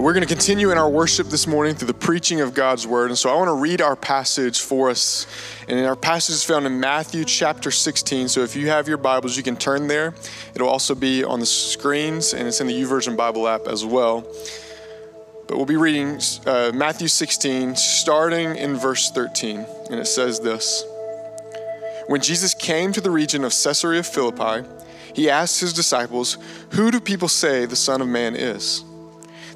we're going to continue in our worship this morning through the preaching of God's word. And so I want to read our passage for us. And our passage is found in Matthew chapter 16. So if you have your Bibles, you can turn there. It'll also be on the screens and it's in the YouVersion Bible app as well. But we'll be reading uh, Matthew 16, starting in verse 13. And it says this When Jesus came to the region of Caesarea Philippi, he asked his disciples, Who do people say the Son of Man is?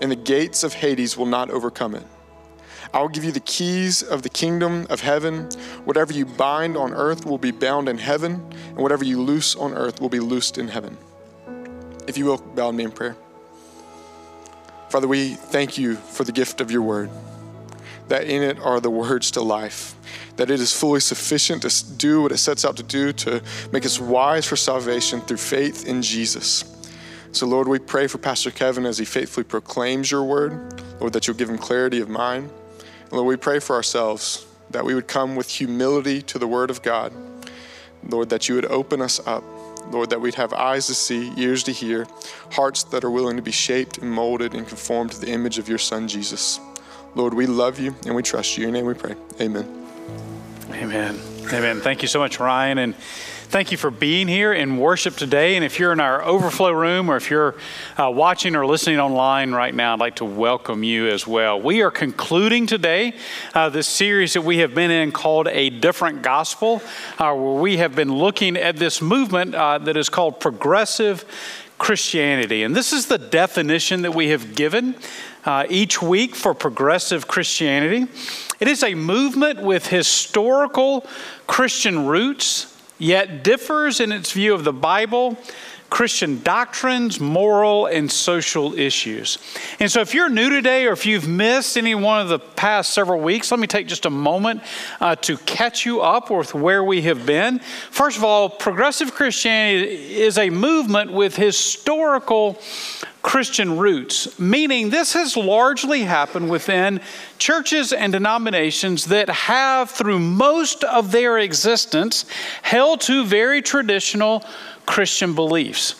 and the gates of Hades will not overcome it. I will give you the keys of the kingdom of heaven. Whatever you bind on earth will be bound in heaven, and whatever you loose on earth will be loosed in heaven. If you will, bow me in prayer. Father, we thank you for the gift of your word, that in it are the words to life, that it is fully sufficient to do what it sets out to do, to make us wise for salvation through faith in Jesus. So, Lord, we pray for Pastor Kevin as he faithfully proclaims your word. Lord, that you'll give him clarity of mind. And Lord, we pray for ourselves that we would come with humility to the word of God. Lord, that you would open us up. Lord, that we'd have eyes to see, ears to hear, hearts that are willing to be shaped and molded and conformed to the image of your Son, Jesus. Lord, we love you and we trust you. In your name we pray. Amen. Amen. Amen. Thank you so much, Ryan. And Thank you for being here in worship today. And if you're in our overflow room or if you're uh, watching or listening online right now, I'd like to welcome you as well. We are concluding today uh, this series that we have been in called A Different Gospel, uh, where we have been looking at this movement uh, that is called progressive Christianity. And this is the definition that we have given uh, each week for progressive Christianity. It is a movement with historical Christian roots yet differs in its view of the Bible, Christian doctrines, moral, and social issues. And so, if you're new today or if you've missed any one of the past several weeks, let me take just a moment uh, to catch you up with where we have been. First of all, progressive Christianity is a movement with historical Christian roots, meaning this has largely happened within churches and denominations that have, through most of their existence, held to very traditional Christian beliefs.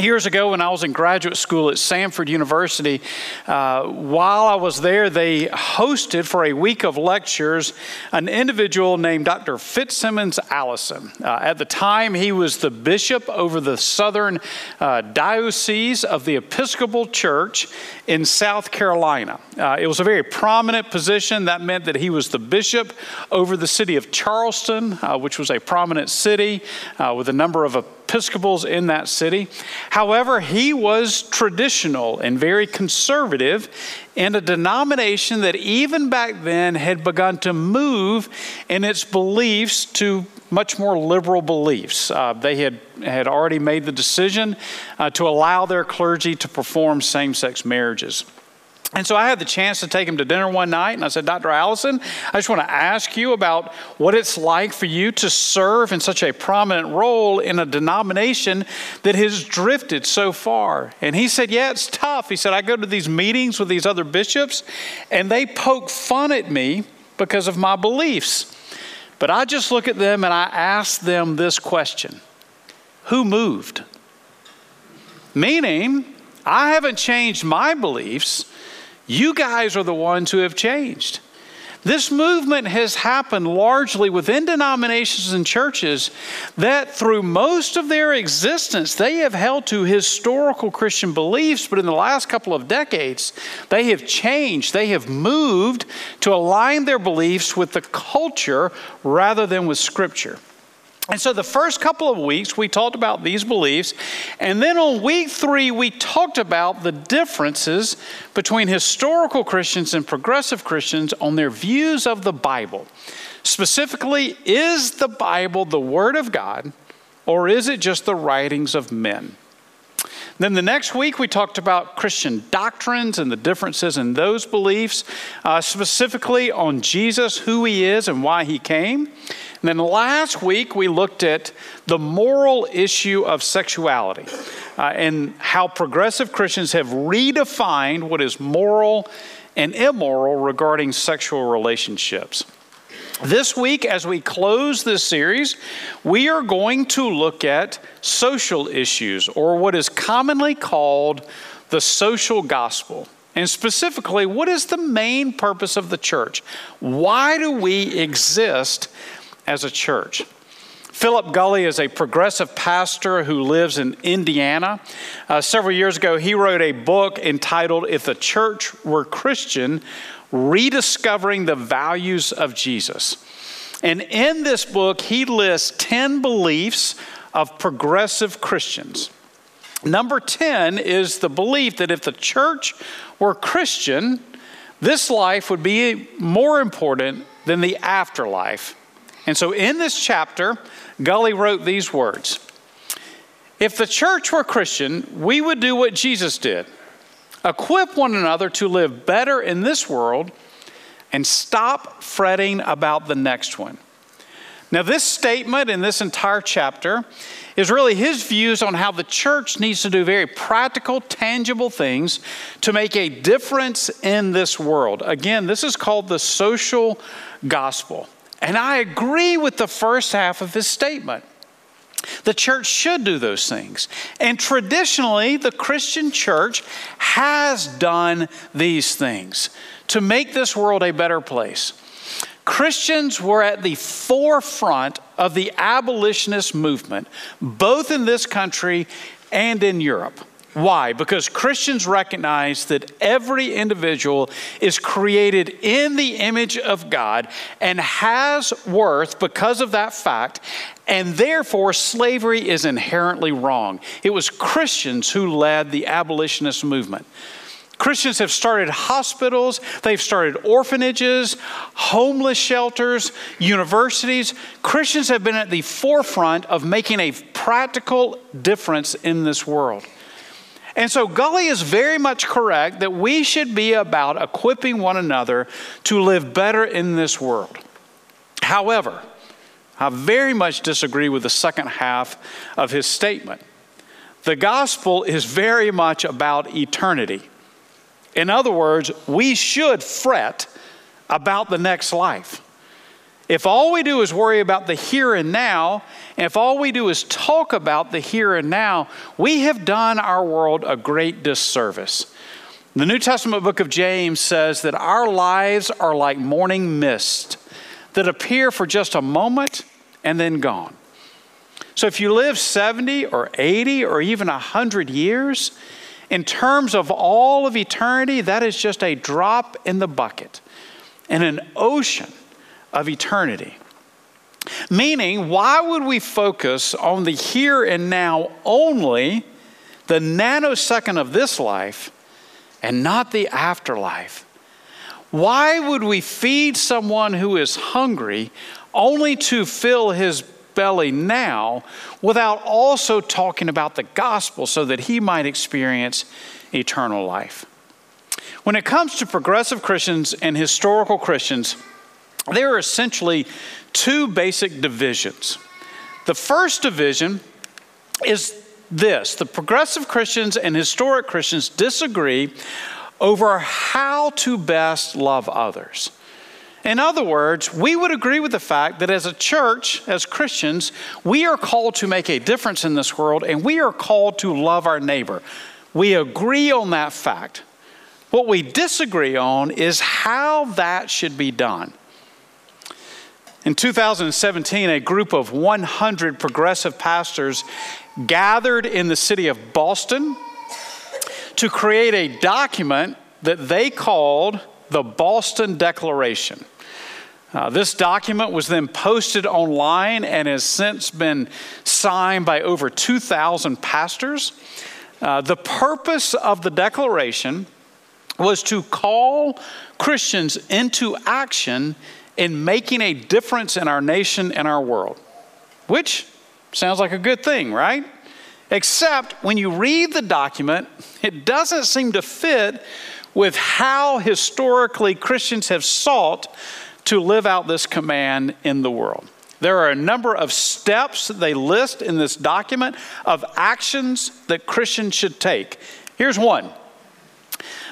Years ago, when I was in graduate school at Samford University, uh, while I was there, they hosted for a week of lectures an individual named Dr. FitzSimons Allison. Uh, at the time, he was the bishop over the southern uh, diocese of the Episcopal Church in South Carolina. Uh, it was a very prominent position. That meant that he was the bishop over the city of Charleston, uh, which was a prominent city uh, with a number of Episcopals in that city. However, he was traditional and very conservative in a denomination that even back then had begun to move in its beliefs to much more liberal beliefs. Uh, they had, had already made the decision uh, to allow their clergy to perform same sex marriages. And so I had the chance to take him to dinner one night, and I said, Dr. Allison, I just want to ask you about what it's like for you to serve in such a prominent role in a denomination that has drifted so far. And he said, Yeah, it's tough. He said, I go to these meetings with these other bishops, and they poke fun at me because of my beliefs. But I just look at them and I ask them this question Who moved? Meaning, I haven't changed my beliefs. You guys are the ones who have changed. This movement has happened largely within denominations and churches that through most of their existence, they have held to historical Christian beliefs, but in the last couple of decades, they have changed. They have moved to align their beliefs with the culture rather than with Scripture. And so the first couple of weeks, we talked about these beliefs. And then on week three, we talked about the differences between historical Christians and progressive Christians on their views of the Bible. Specifically, is the Bible the Word of God, or is it just the writings of men? Then the next week, we talked about Christian doctrines and the differences in those beliefs, uh, specifically on Jesus, who he is, and why he came. And then last week, we looked at the moral issue of sexuality uh, and how progressive Christians have redefined what is moral and immoral regarding sexual relationships. This week, as we close this series, we are going to look at social issues, or what is commonly called the social gospel. And specifically, what is the main purpose of the church? Why do we exist as a church? Philip Gulley is a progressive pastor who lives in Indiana. Uh, several years ago, he wrote a book entitled If the Church Were Christian Rediscovering the Values of Jesus. And in this book, he lists 10 beliefs of progressive Christians. Number 10 is the belief that if the church were Christian, this life would be more important than the afterlife. And so in this chapter, Gulley wrote these words If the church were Christian, we would do what Jesus did equip one another to live better in this world, and stop fretting about the next one. Now, this statement in this entire chapter is really his views on how the church needs to do very practical, tangible things to make a difference in this world. Again, this is called the social gospel. And I agree with the first half of his statement. The church should do those things. And traditionally, the Christian church has done these things to make this world a better place. Christians were at the forefront of the abolitionist movement, both in this country and in Europe. Why? Because Christians recognize that every individual is created in the image of God and has worth because of that fact, and therefore slavery is inherently wrong. It was Christians who led the abolitionist movement. Christians have started hospitals, they've started orphanages, homeless shelters, universities. Christians have been at the forefront of making a practical difference in this world. And so Gulley is very much correct that we should be about equipping one another to live better in this world. However, I very much disagree with the second half of his statement. The gospel is very much about eternity. In other words, we should fret about the next life. If all we do is worry about the here and now, and if all we do is talk about the here and now, we have done our world a great disservice. The New Testament book of James says that our lives are like morning mist that appear for just a moment and then gone. So if you live 70 or 80 or even 100 years, in terms of all of eternity, that is just a drop in the bucket in an ocean of eternity. Meaning, why would we focus on the here and now only, the nanosecond of this life, and not the afterlife? Why would we feed someone who is hungry only to fill his belly now without also talking about the gospel so that he might experience eternal life? When it comes to progressive Christians and historical Christians, there are essentially two basic divisions. The first division is this the progressive Christians and historic Christians disagree over how to best love others. In other words, we would agree with the fact that as a church, as Christians, we are called to make a difference in this world and we are called to love our neighbor. We agree on that fact. What we disagree on is how that should be done. In 2017, a group of 100 progressive pastors gathered in the city of Boston to create a document that they called the Boston Declaration. Uh, this document was then posted online and has since been signed by over 2,000 pastors. Uh, the purpose of the declaration was to call Christians into action in making a difference in our nation and our world, which sounds like a good thing, right? Except when you read the document, it doesn't seem to fit with how historically Christians have sought to live out this command in the world. There are a number of steps they list in this document of actions that Christians should take. Here's one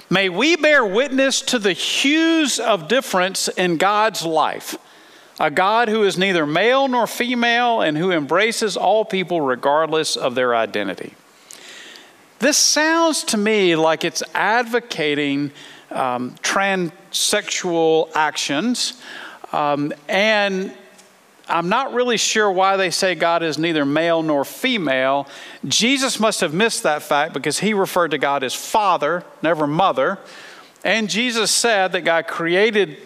May we bear witness to the hues of difference in God's life. A God who is neither male nor female and who embraces all people regardless of their identity. This sounds to me like it's advocating um, transsexual actions um, and I'm not really sure why they say God is neither male nor female. Jesus must have missed that fact because he referred to God as Father, never Mother. And Jesus said that God created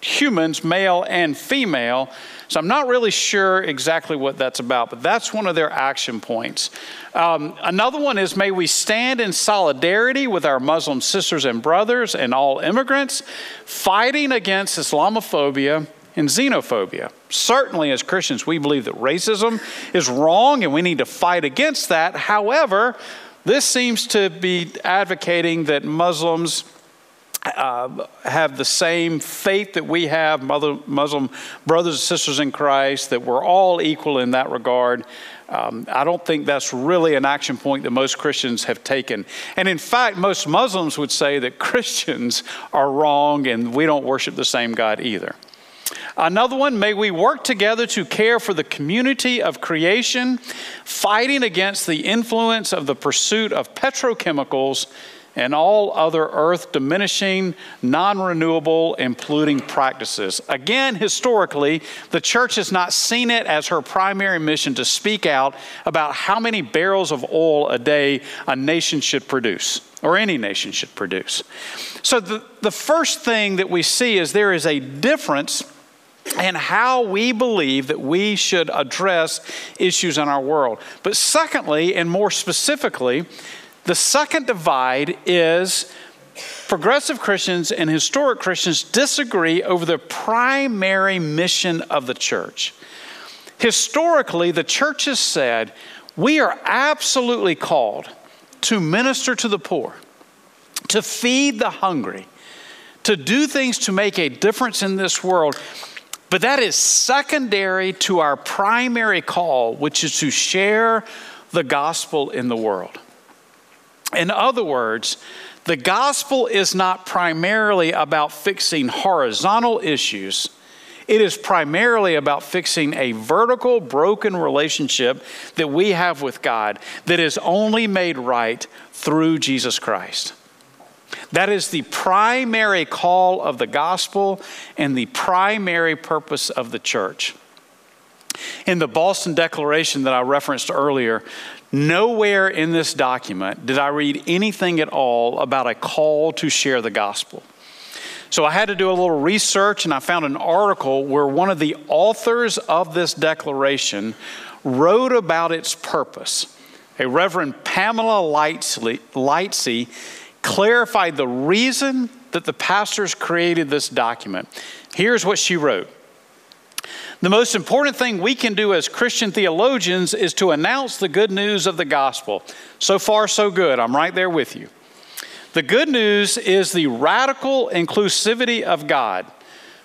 humans, male and female. So I'm not really sure exactly what that's about, but that's one of their action points. Um, another one is may we stand in solidarity with our Muslim sisters and brothers and all immigrants, fighting against Islamophobia and xenophobia. Certainly, as Christians, we believe that racism is wrong and we need to fight against that. However, this seems to be advocating that Muslims uh, have the same faith that we have, Muslim brothers and sisters in Christ, that we're all equal in that regard. Um, I don't think that's really an action point that most Christians have taken. And in fact, most Muslims would say that Christians are wrong and we don't worship the same God either. Another one, may we work together to care for the community of creation, fighting against the influence of the pursuit of petrochemicals and all other earth diminishing, non renewable, and polluting practices. Again, historically, the church has not seen it as her primary mission to speak out about how many barrels of oil a day a nation should produce, or any nation should produce. So, the, the first thing that we see is there is a difference and how we believe that we should address issues in our world. But secondly, and more specifically, the second divide is progressive Christians and historic Christians disagree over the primary mission of the church. Historically, the church has said we are absolutely called to minister to the poor, to feed the hungry, to do things to make a difference in this world. But that is secondary to our primary call, which is to share the gospel in the world. In other words, the gospel is not primarily about fixing horizontal issues. It is primarily about fixing a vertical, broken relationship that we have with God that is only made right through Jesus Christ. That is the primary call of the gospel and the primary purpose of the church. In the Boston Declaration that I referenced earlier, nowhere in this document did I read anything at all about a call to share the gospel. So I had to do a little research and I found an article where one of the authors of this declaration wrote about its purpose. A Reverend Pamela Lightsey clarified the reason that the pastors created this document. Here's what she wrote. The most important thing we can do as Christian theologians is to announce the good news of the gospel. So far, so good. I'm right there with you. The good news is the radical inclusivity of God,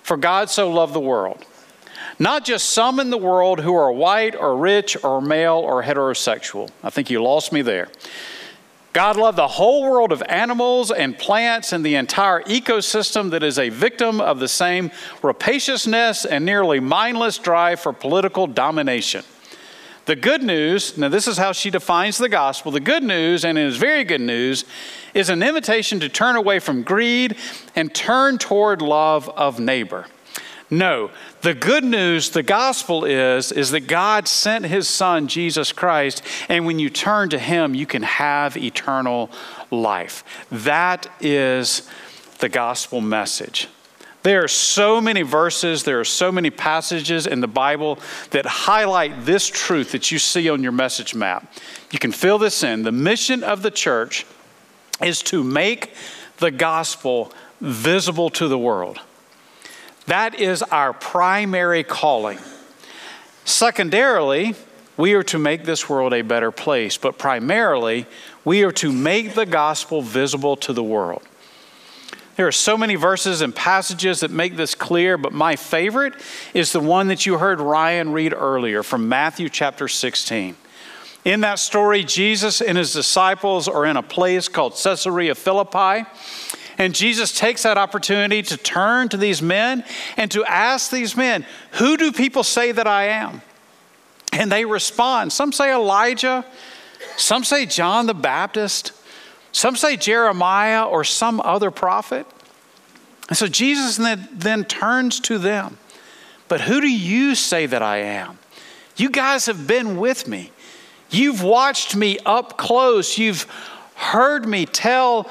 for God so loved the world. Not just some in the world who are white or rich or male or heterosexual. I think you lost me there. God loved the whole world of animals and plants and the entire ecosystem that is a victim of the same rapaciousness and nearly mindless drive for political domination. The good news, now this is how she defines the gospel the good news, and it is very good news, is an invitation to turn away from greed and turn toward love of neighbor. No, the good news, the gospel is, is that God sent his son, Jesus Christ, and when you turn to him, you can have eternal life. That is the gospel message. There are so many verses, there are so many passages in the Bible that highlight this truth that you see on your message map. You can fill this in. The mission of the church is to make the gospel visible to the world. That is our primary calling. Secondarily, we are to make this world a better place, but primarily, we are to make the gospel visible to the world. There are so many verses and passages that make this clear, but my favorite is the one that you heard Ryan read earlier from Matthew chapter 16. In that story, Jesus and his disciples are in a place called Caesarea Philippi. And Jesus takes that opportunity to turn to these men and to ask these men, Who do people say that I am? And they respond. Some say Elijah, some say John the Baptist, some say Jeremiah or some other prophet. And so Jesus then, then turns to them. But who do you say that I am? You guys have been with me. You've watched me up close. You've heard me tell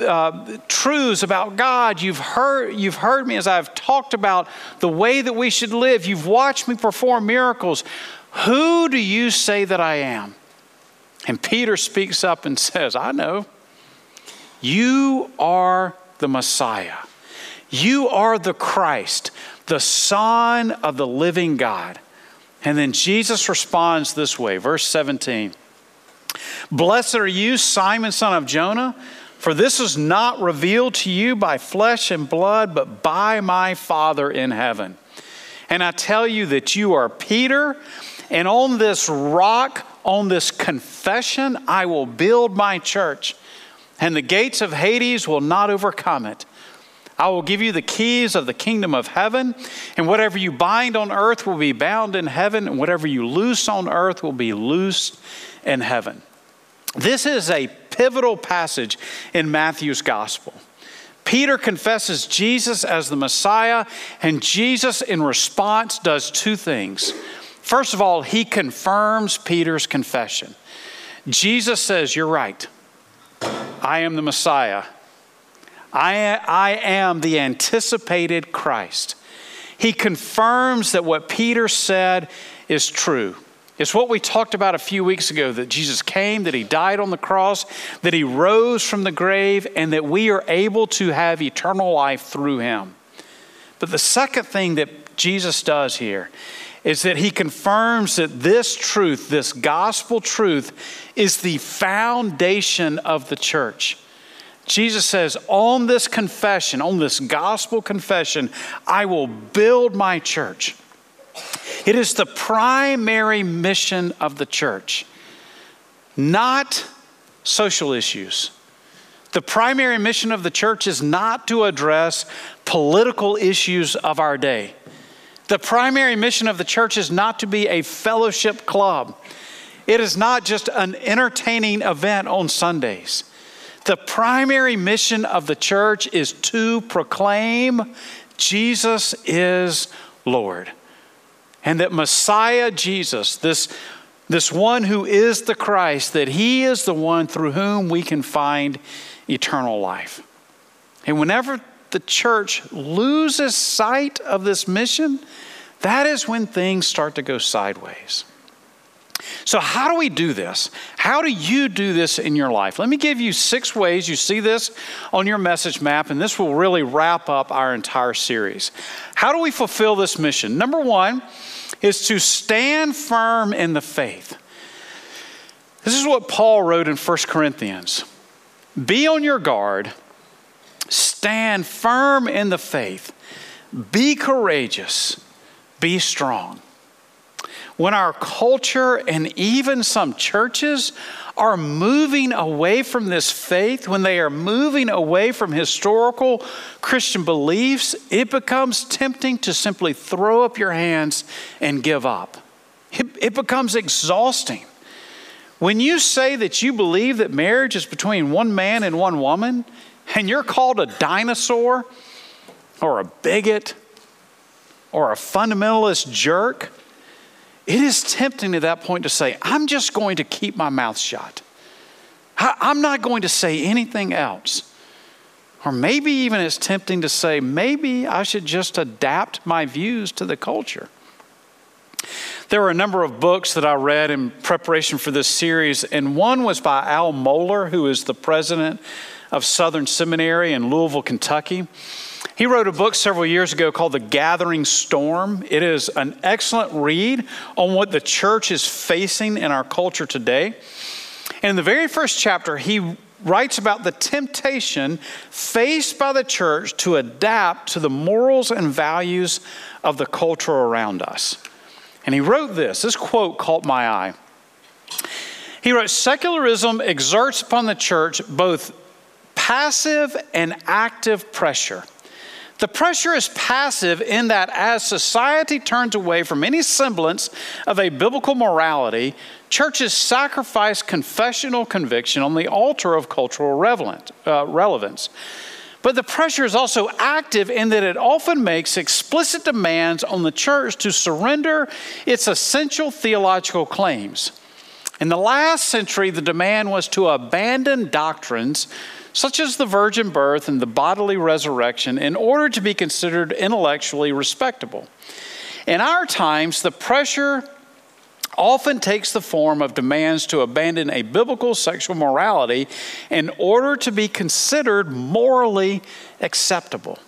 uh, truths about God. You've heard, you've heard me as I've talked about the way that we should live. You've watched me perform miracles. Who do you say that I am? And Peter speaks up and says, I know. You are the Messiah. You are the Christ, the Son of the living God. And then Jesus responds this way, verse 17 Blessed are you, Simon, son of Jonah, for this is not revealed to you by flesh and blood, but by my Father in heaven. And I tell you that you are Peter, and on this rock, on this confession, I will build my church, and the gates of Hades will not overcome it. I will give you the keys of the kingdom of heaven, and whatever you bind on earth will be bound in heaven, and whatever you loose on earth will be loosed in heaven. This is a pivotal passage in Matthew's gospel. Peter confesses Jesus as the Messiah, and Jesus, in response, does two things. First of all, he confirms Peter's confession. Jesus says, You're right. I am the Messiah. I, I am the anticipated Christ. He confirms that what Peter said is true. It's what we talked about a few weeks ago that Jesus came, that he died on the cross, that he rose from the grave, and that we are able to have eternal life through him. But the second thing that Jesus does here is that he confirms that this truth, this gospel truth, is the foundation of the church. Jesus says, On this confession, on this gospel confession, I will build my church. It is the primary mission of the church, not social issues. The primary mission of the church is not to address political issues of our day. The primary mission of the church is not to be a fellowship club. It is not just an entertaining event on Sundays. The primary mission of the church is to proclaim Jesus is Lord. And that Messiah Jesus, this, this one who is the Christ, that he is the one through whom we can find eternal life. And whenever the church loses sight of this mission, that is when things start to go sideways. So, how do we do this? How do you do this in your life? Let me give you six ways. You see this on your message map, and this will really wrap up our entire series. How do we fulfill this mission? Number one is to stand firm in the faith. This is what Paul wrote in 1 Corinthians Be on your guard, stand firm in the faith, be courageous, be strong when our culture and even some churches are moving away from this faith, when they are moving away from historical Christian beliefs, it becomes tempting to simply throw up your hands and give up. It, it becomes exhausting. When you say that you believe that marriage is between one man and one woman, and you're called a dinosaur or a bigot or a fundamentalist jerk, it is tempting at that point to say, I'm just going to keep my mouth shut. I'm not going to say anything else. Or maybe even it's tempting to say, maybe I should just adapt my views to the culture. There were a number of books that I read in preparation for this series, and one was by Al Mohler, who is the president of Southern Seminary in Louisville, Kentucky. He wrote a book several years ago called The Gathering Storm. It is an excellent read on what the church is facing in our culture today. And in the very first chapter, he writes about the temptation faced by the church to adapt to the morals and values of the culture around us. And he wrote this this quote caught my eye. He wrote, Secularism exerts upon the church both passive and active pressure. The pressure is passive in that as society turns away from any semblance of a biblical morality, churches sacrifice confessional conviction on the altar of cultural uh, relevance. But the pressure is also active in that it often makes explicit demands on the church to surrender its essential theological claims. In the last century, the demand was to abandon doctrines such as the virgin birth and the bodily resurrection, in order to be considered intellectually respectable. In our times, the pressure often takes the form of demands to abandon a biblical sexual morality in order to be considered morally acceptable.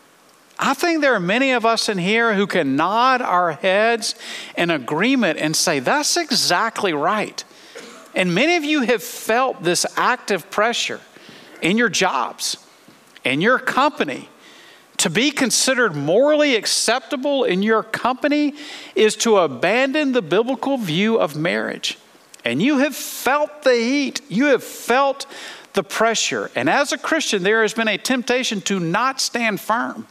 I think there are many of us in here who can nod our heads in agreement and say, that's exactly right. And many of you have felt this active pressure in your jobs, in your company. To be considered morally acceptable in your company is to abandon the biblical view of marriage. And you have felt the heat, you have felt the pressure. And as a Christian, there has been a temptation to not stand firm.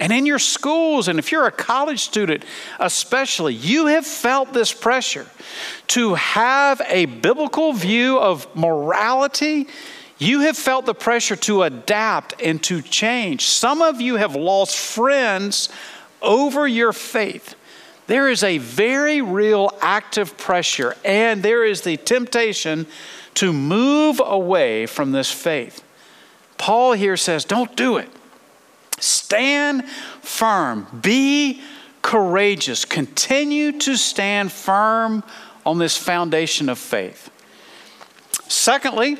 And in your schools, and if you're a college student especially, you have felt this pressure to have a biblical view of morality you have felt the pressure to adapt and to change. Some of you have lost friends over your faith. There is a very real active pressure, and there is the temptation to move away from this faith. Paul here says, Don't do it. Stand firm. Be courageous. Continue to stand firm on this foundation of faith. Secondly,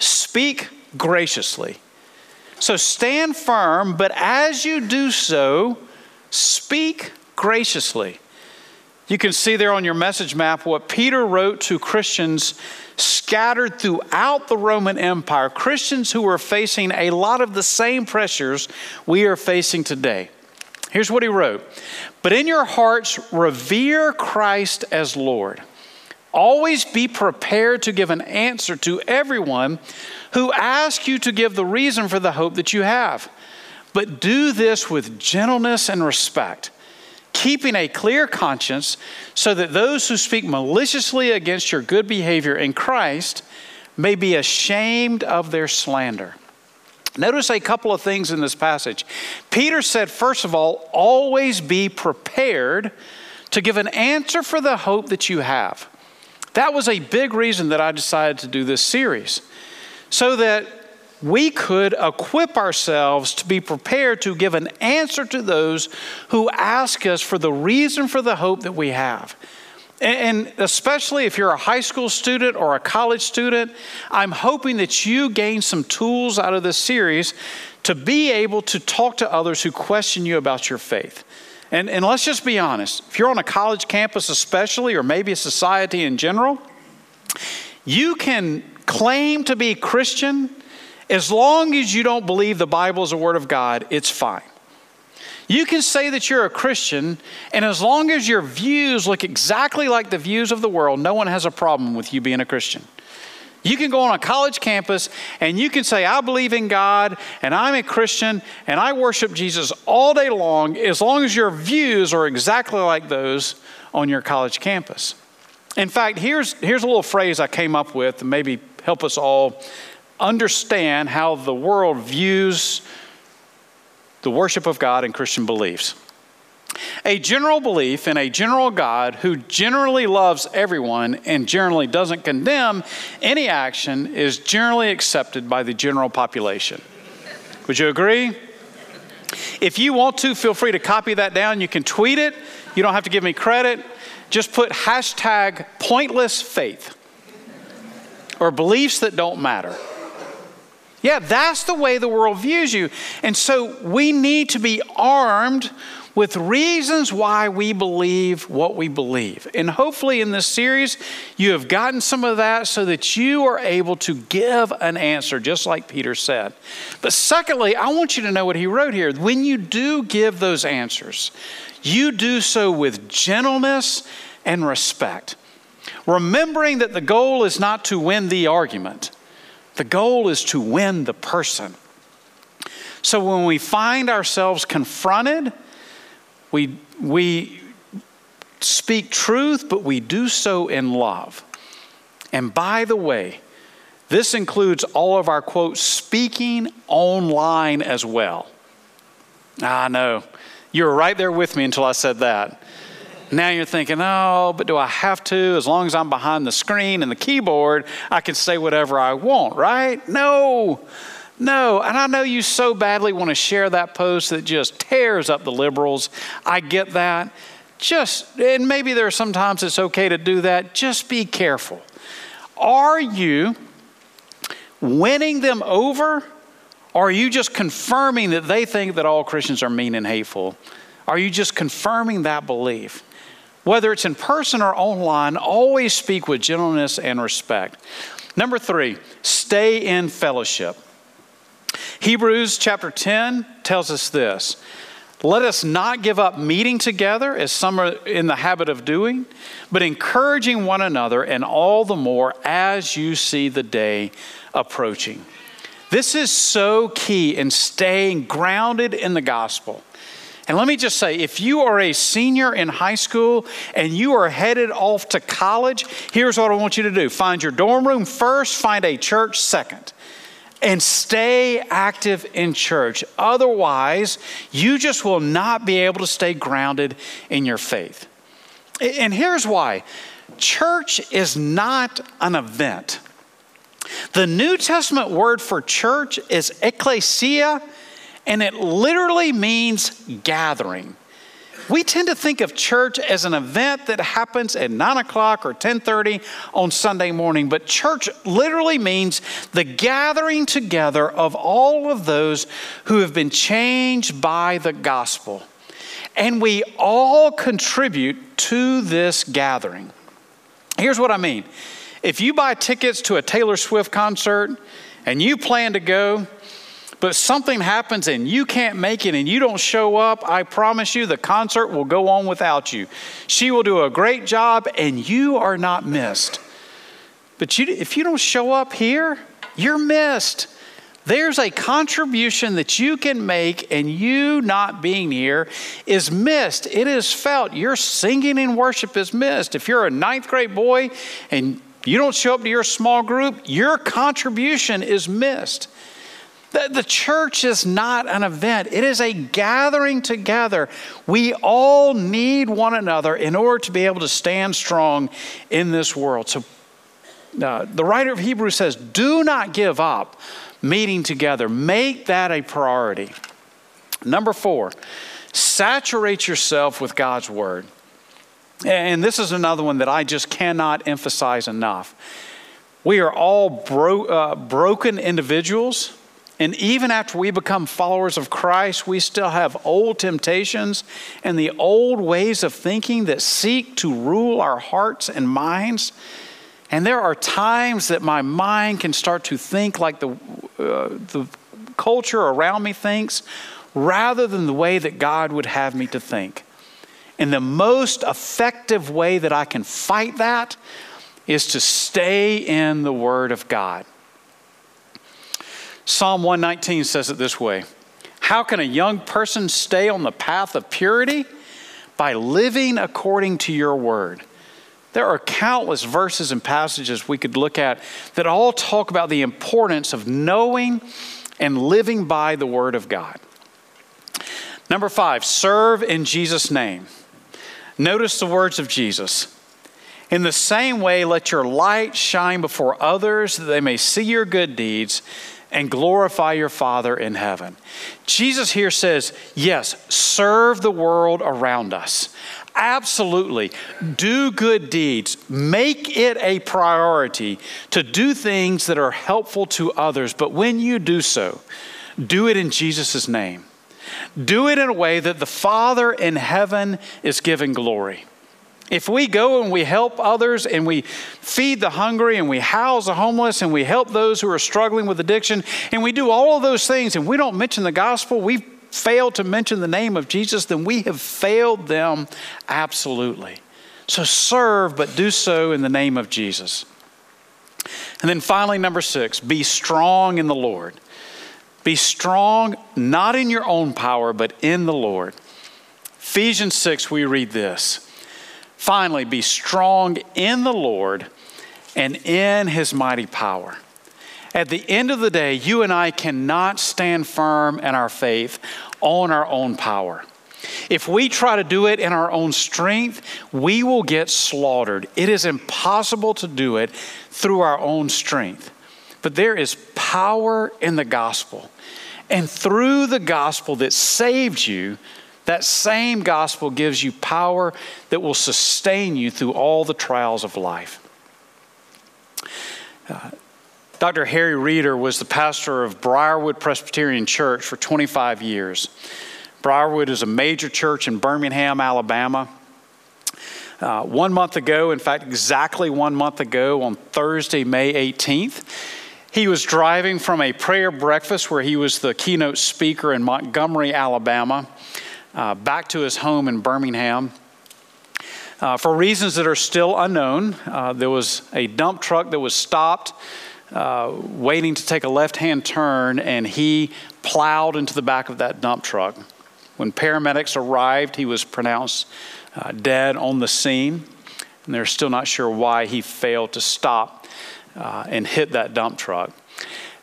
Speak graciously. So stand firm, but as you do so, speak graciously. You can see there on your message map what Peter wrote to Christians scattered throughout the Roman Empire, Christians who were facing a lot of the same pressures we are facing today. Here's what he wrote But in your hearts, revere Christ as Lord. Always be prepared to give an answer to everyone who asks you to give the reason for the hope that you have. But do this with gentleness and respect, keeping a clear conscience, so that those who speak maliciously against your good behavior in Christ may be ashamed of their slander. Notice a couple of things in this passage. Peter said, first of all, always be prepared to give an answer for the hope that you have. That was a big reason that I decided to do this series, so that we could equip ourselves to be prepared to give an answer to those who ask us for the reason for the hope that we have. And especially if you're a high school student or a college student, I'm hoping that you gain some tools out of this series to be able to talk to others who question you about your faith. And, and let's just be honest if you're on a college campus, especially, or maybe a society in general, you can claim to be Christian as long as you don't believe the Bible is a word of God, it's fine. You can say that you're a Christian, and as long as your views look exactly like the views of the world, no one has a problem with you being a Christian. You can go on a college campus and you can say, I believe in God and I'm a Christian and I worship Jesus all day long, as long as your views are exactly like those on your college campus. In fact, here's, here's a little phrase I came up with to maybe help us all understand how the world views the worship of God and Christian beliefs. A general belief in a general God who generally loves everyone and generally doesn't condemn any action is generally accepted by the general population. Would you agree? If you want to, feel free to copy that down. You can tweet it. You don't have to give me credit. Just put hashtag pointless faith or beliefs that don't matter. Yeah, that's the way the world views you. And so we need to be armed with reasons why we believe what we believe. And hopefully, in this series, you have gotten some of that so that you are able to give an answer, just like Peter said. But secondly, I want you to know what he wrote here. When you do give those answers, you do so with gentleness and respect, remembering that the goal is not to win the argument, the goal is to win the person. So when we find ourselves confronted, we, we speak truth, but we do so in love. And by the way, this includes all of our quote, speaking online as well. Ah, I know. You were right there with me until I said that. Now you're thinking, oh, but do I have to? As long as I'm behind the screen and the keyboard, I can say whatever I want, right? No. No, and I know you so badly want to share that post that just tears up the liberals. I get that. Just, and maybe there are sometimes it's okay to do that. Just be careful. Are you winning them over? Or are you just confirming that they think that all Christians are mean and hateful? Are you just confirming that belief? Whether it's in person or online, always speak with gentleness and respect. Number three, stay in fellowship. Hebrews chapter 10 tells us this Let us not give up meeting together as some are in the habit of doing, but encouraging one another, and all the more as you see the day approaching. This is so key in staying grounded in the gospel. And let me just say if you are a senior in high school and you are headed off to college, here's what I want you to do find your dorm room first, find a church second and stay active in church. Otherwise, you just will not be able to stay grounded in your faith. And here's why church is not an event. The New Testament word for church is ecclesia, and it literally means gathering. We tend to think of church as an event that happens at 9 o'clock or 10:30 on Sunday morning, but church literally means the gathering together of all of those who have been changed by the gospel. And we all contribute to this gathering. Here's what I mean. If you buy tickets to a Taylor Swift concert and you plan to go, but something happens and you can't make it and you don't show up, I promise you the concert will go on without you. She will do a great job and you are not missed. But you, if you don't show up here, you're missed. There's a contribution that you can make, and you not being here is missed. It is felt. Your singing in worship is missed. If you're a ninth grade boy and you don't show up to your small group, your contribution is missed. The, the church is not an event, it is a gathering together. We all need one another in order to be able to stand strong in this world. So, uh, the writer of Hebrews says, Do not give up meeting together, make that a priority. Number four, saturate yourself with God's word. And this is another one that I just cannot emphasize enough. We are all bro- uh, broken individuals. And even after we become followers of Christ, we still have old temptations and the old ways of thinking that seek to rule our hearts and minds. And there are times that my mind can start to think like the, uh, the culture around me thinks rather than the way that God would have me to think. And the most effective way that I can fight that is to stay in the Word of God. Psalm 119 says it this way How can a young person stay on the path of purity? By living according to your word. There are countless verses and passages we could look at that all talk about the importance of knowing and living by the word of God. Number five, serve in Jesus' name. Notice the words of Jesus. In the same way, let your light shine before others that they may see your good deeds and glorify your Father in heaven. Jesus here says, yes, serve the world around us. Absolutely. Do good deeds. Make it a priority to do things that are helpful to others. But when you do so, do it in Jesus' name. Do it in a way that the Father in heaven is giving glory. If we go and we help others and we feed the hungry and we house the homeless and we help those who are struggling with addiction and we do all of those things and we don't mention the gospel, we've failed to mention the name of Jesus, then we have failed them absolutely. So serve, but do so in the name of Jesus. And then finally, number six, be strong in the Lord. Be strong not in your own power, but in the Lord. Ephesians 6, we read this. Finally, be strong in the Lord and in his mighty power. At the end of the day, you and I cannot stand firm in our faith on our own power. If we try to do it in our own strength, we will get slaughtered. It is impossible to do it through our own strength. But there is power in the gospel. And through the gospel that saved you, that same gospel gives you power that will sustain you through all the trials of life. Uh, Dr. Harry Reeder was the pastor of Briarwood Presbyterian Church for 25 years. Briarwood is a major church in Birmingham, Alabama. Uh, one month ago, in fact, exactly one month ago, on Thursday, May 18th, he was driving from a prayer breakfast where he was the keynote speaker in Montgomery, Alabama uh, back to his home in Birmingham. Uh, for reasons that are still unknown, uh, there was a dump truck that was stopped, uh, waiting to take a left hand turn, and he plowed into the back of that dump truck. When paramedics arrived, he was pronounced uh, dead on the scene, and they're still not sure why he failed to stop uh, and hit that dump truck.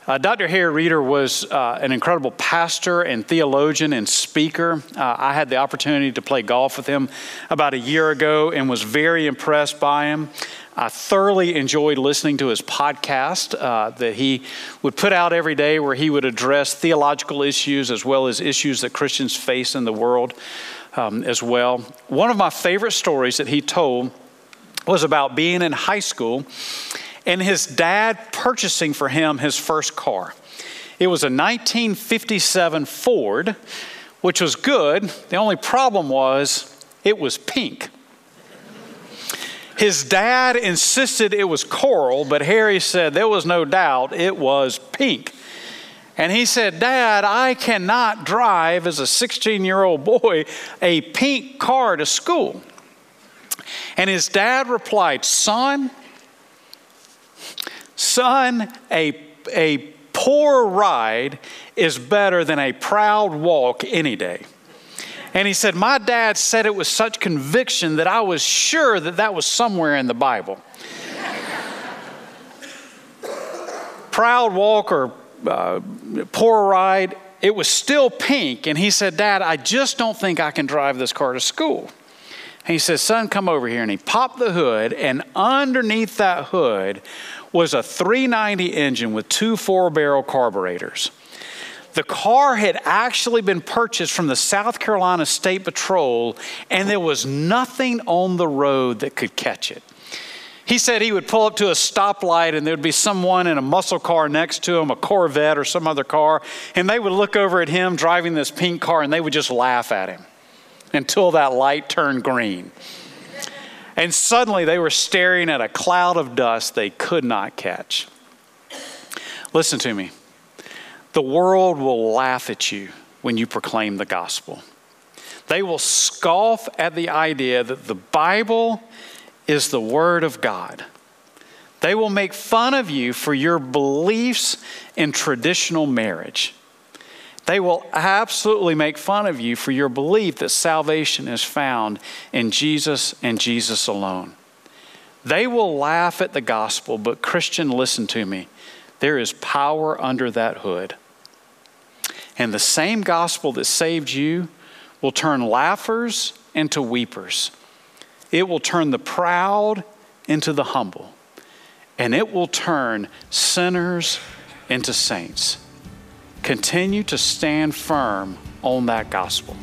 Uh, Dr. Harry Reeder was uh, an incredible pastor and theologian and speaker. Uh, I had the opportunity to play golf with him about a year ago and was very impressed by him. I thoroughly enjoyed listening to his podcast uh, that he would put out every day, where he would address theological issues as well as issues that Christians face in the world um, as well. One of my favorite stories that he told was about being in high school and his dad purchasing for him his first car. It was a 1957 Ford, which was good. The only problem was it was pink. His dad insisted it was coral, but Harry said there was no doubt it was pink. And he said, Dad, I cannot drive as a 16 year old boy a pink car to school. And his dad replied, Son, Son, a, a poor ride is better than a proud walk any day. And he said, My dad said it with such conviction that I was sure that that was somewhere in the Bible. proud walk or uh, poor ride, it was still pink. And he said, Dad, I just don't think I can drive this car to school. And he says, Son, come over here. And he popped the hood, and underneath that hood was a 390 engine with two four barrel carburetors. The car had actually been purchased from the South Carolina State Patrol, and there was nothing on the road that could catch it. He said he would pull up to a stoplight and there'd be someone in a muscle car next to him, a Corvette or some other car, and they would look over at him driving this pink car and they would just laugh at him until that light turned green. And suddenly they were staring at a cloud of dust they could not catch. Listen to me. The world will laugh at you when you proclaim the gospel. They will scoff at the idea that the Bible is the Word of God. They will make fun of you for your beliefs in traditional marriage. They will absolutely make fun of you for your belief that salvation is found in Jesus and Jesus alone. They will laugh at the gospel, but Christian, listen to me. There is power under that hood. And the same gospel that saved you will turn laughers into weepers. It will turn the proud into the humble. And it will turn sinners into saints. Continue to stand firm on that gospel.